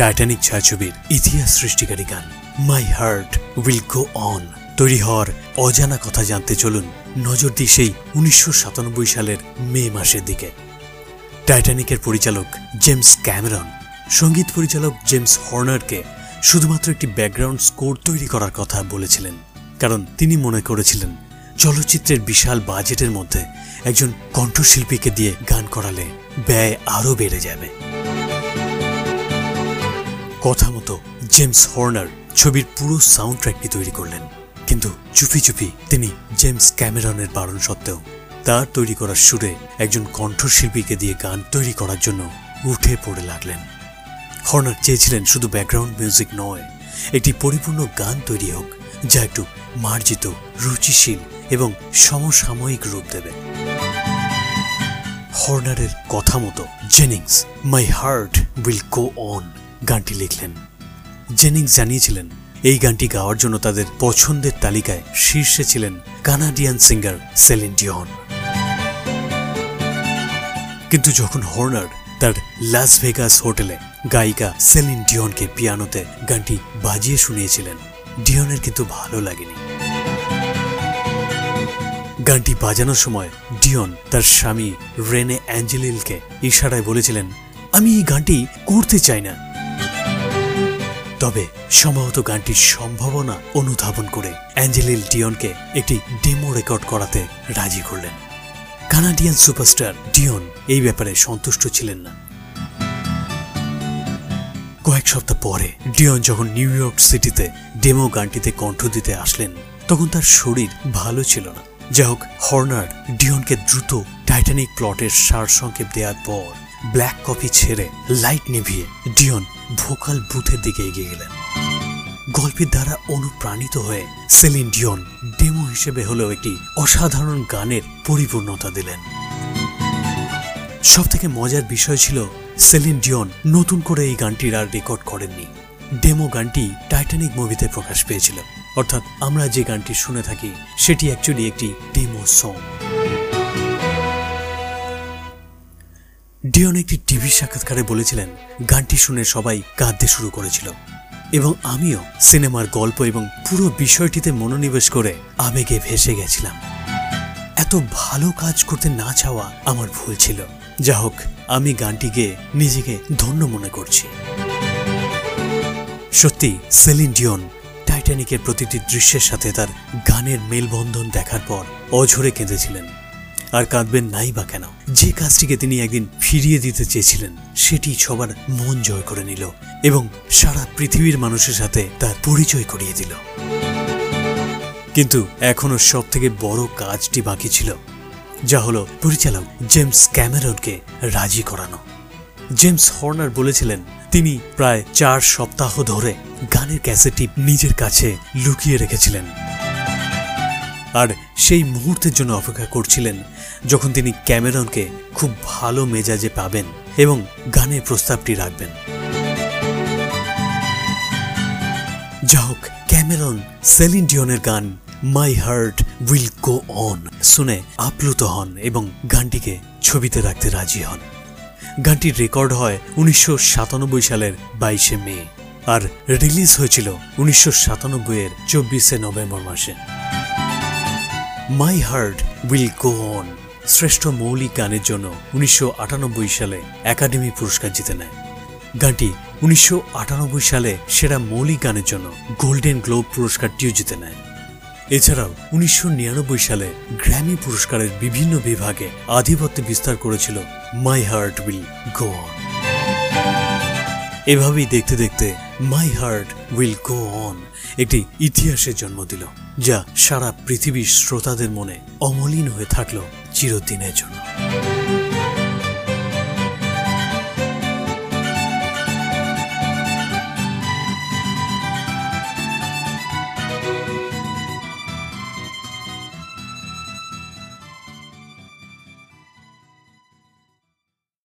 Titanic ছায়াছবির ইতিহাস সৃষ্টিকারী গান my heart will go on তৈরি হওয়ার অজানা কথা জানতে চলুন নজর দিই সেই উনিশশো সাতানব্বই সালের মে মাসের দিকে। টাইটানিকের পরিচালক জেমস ক্যামেরন সংগীত পরিচালক জেমস হর্নারকে শুধুমাত্র একটি ব্যাকগ্রাউন্ড স্কোর তৈরি করার কথা বলেছিলেন, কারণ তিনি মনে করেছিলেন চলচ্চিত্রের বিশাল বাজেটের মধ্যে একজন কণ্ঠশিল্পীকে দিয়ে গান করালে ব্যয় আরও বেড়ে যাবে। কথা মতো জেমস হর্নার ছবির পুরো সাউন্ড ট্র্যাকটি তৈরি করলেন। কিন্তু চুপি চুপি তিনি জেমস ক্যামেরনের বারণ সত্ত্বেও তার তৈরি করার সুরে একজন কণ্ঠশিল্পীকে দিয়ে গান তৈরি করার জন্য উঠে পড়ে লাগলেন। হর্নার চেয়েছিলেন শুধু ব্যাকগ্রাউন্ড মিউজিক নয়, একটি পরিপূর্ণ গান তৈরি হোক, যা একটু মার্জিত, রুচিশীল এবং সমসাময়িক রূপ দেবে। হর্নারের কথা মতো Jennings, my heart will go on. গানটি লিখলেন। জেনিংস জানিয়েছিলেন, এই গানটি গাওয়ার জন্য তাদের পছন্দের তালিকায় শীর্ষে ছিলেন কানাডিয়ান সিঙ্গার সেলিন ডিয়ন কিন্তু যখন হর্নার তার লাস ভেগাস হোটেলে গায়িকা সেলিন ডিয়নকে পিয়ানোতে গানটি বাজিয়ে শুনিয়েছিলেন ডিয়নের কিন্তু ভালো লাগেনি। গানটি বাজানোর সময় ডিয়ন তার স্বামী রেনে অ্যাঞ্জেলিলকে ইশারায় বলেছিলেন, আমি এই গানটি করতে চাই না। তবে সম্ভবত গানটির সম্ভাবনা অনুধাবন করে অ্যাঞ্জেলিল ডিয়নকে একটি ডেমো রেকর্ড করাতে রাজি করলেন। কানাডিয়ান সুপারস্টার ডিয়ন এই ব্যাপারে সন্তুষ্ট ছিলেন না। কয়েক সপ্তাহ পরে ডিয়ন যখন নিউ ইয়র্ক সিটিতে ডেমো গানটিতে কণ্ঠ দিতে আসলেন, তখন তার শরীর ভালো ছিল না। যা হোক, হর্নার ডিয়নকে দ্রুত টাইটানিক প্লটের সার সংক্ষেপ দেওয়ার পর ব্ল্যাক কফি ছেড়ে লাইট নিভিয়ে ডিয়ন ভোকাল বুথের দিকে এগিয়ে গেলেন। গল্পের দ্বারা অনুপ্রাণিত হয়ে সেলিন ডিয়ন ডেমো হিসেবে হলেও একটি অসাধারণ গানের পরিপূর্ণতা দিলেন। সব থেকে মজার বিষয় ছিল সেলিন ডিয়ন নতুন করে এই গানটির আর রেকর্ড করেননি। ডেমো গানটি টাইটানিক মুভিতে প্রকাশ পেয়েছিল। অর্থাৎ আমরা যে গানটি শুনে থাকি, সেটি অ্যাকচুয়ালি একটি ডেমো সং ডিয়ন একটি টিভি সাক্ষাৎকারে বলেছিলেন, গানটি শুনে সবাই কাঁদতে শুরু করেছিল। এবং আমিও সিনেমার গল্প এবং পুরো বিষয়টিতে মনোনিবেশ করে আবেগে ভেসে গেছিলাম। এত ভালো কাজ করতে না চাওয়া আমার ভুল ছিল। যা হোক, আমি গানটি গেয়ে নিজেকে ধন্য মনে করছি। সত্যি, সেলিন ডিওন টাইটানিকের প্রতিটি দৃশ্যের সাথে তার গানের মেলবন্ধন দেখার পর অঝরে কেঁদেছিলেন। আর কাঁদবেন নাই বা কেন? যে কাজটিকে তিনি একদিন ফিরিয়ে দিতে চেয়েছিলেন, সেটি সবার মন জয় করে নিল এবং সারা পৃথিবীর মানুষের সাথে তার পরিচয় করিয়ে দিল। কিন্তু এখনও সব থেকে বড় কাজটি বাকি ছিল, যা হলো পরিচালক জেমস ক্যামেরনকে রাজি করানো। জেমস হর্নার বলেছিলেন, তিনি প্রায় চার সপ্তাহ ধরে গানের ক্যাসেটটি নিজের কাছে লুকিয়ে রেখেছিলেন। আর সেই মুহূর্তের জন্য অপেক্ষা করছিলেন, যখন তিনি ক্যামেরনকে খুব ভালো মেজাজে পাবেন এবং গানের প্রস্তাবটি রাখবেন। যা হোক, ক্যামেরন সেলিন ডিয়নের গান my heart will go on শুনে আপ্লুত হন এবং গানটিকে ছবিতে রাখতে রাজি হন। গানটির রেকর্ড হয় উনিশশো সাতানব্বই সালের বাইশে মে আর রিলিজ হয়েছিল উনিশশো সাতানব্বইয়ের চব্বিশে নভেম্বর মাসে। My heart will go on শ্রেষ্ঠ মৌলিক গানের জন্য উনিশশো আটানব্বই সালে একাডেমি পুরস্কার জিতে নেয়। গানটি উনিশশো আটানব্বই সালে সেরা মৌলিক গানের জন্য গোল্ডেন গ্লোব পুরস্কারটিও জিতে নেয়। এছাড়াও উনিশশো নিরানব্বই সালে গ্র্যামি পুরস্কারের বিভিন্ন বিভাগে আধিপত্য বিস্তার করেছিল my heart will go on এভাবেই দেখতে দেখতে my heart will go on একটি ইতিহাসের জন্ম দিল, যা সারা পৃথিবীর শ্রোতাদের মনে অমলিন হয়ে থাকল চিরদিনের জন্য।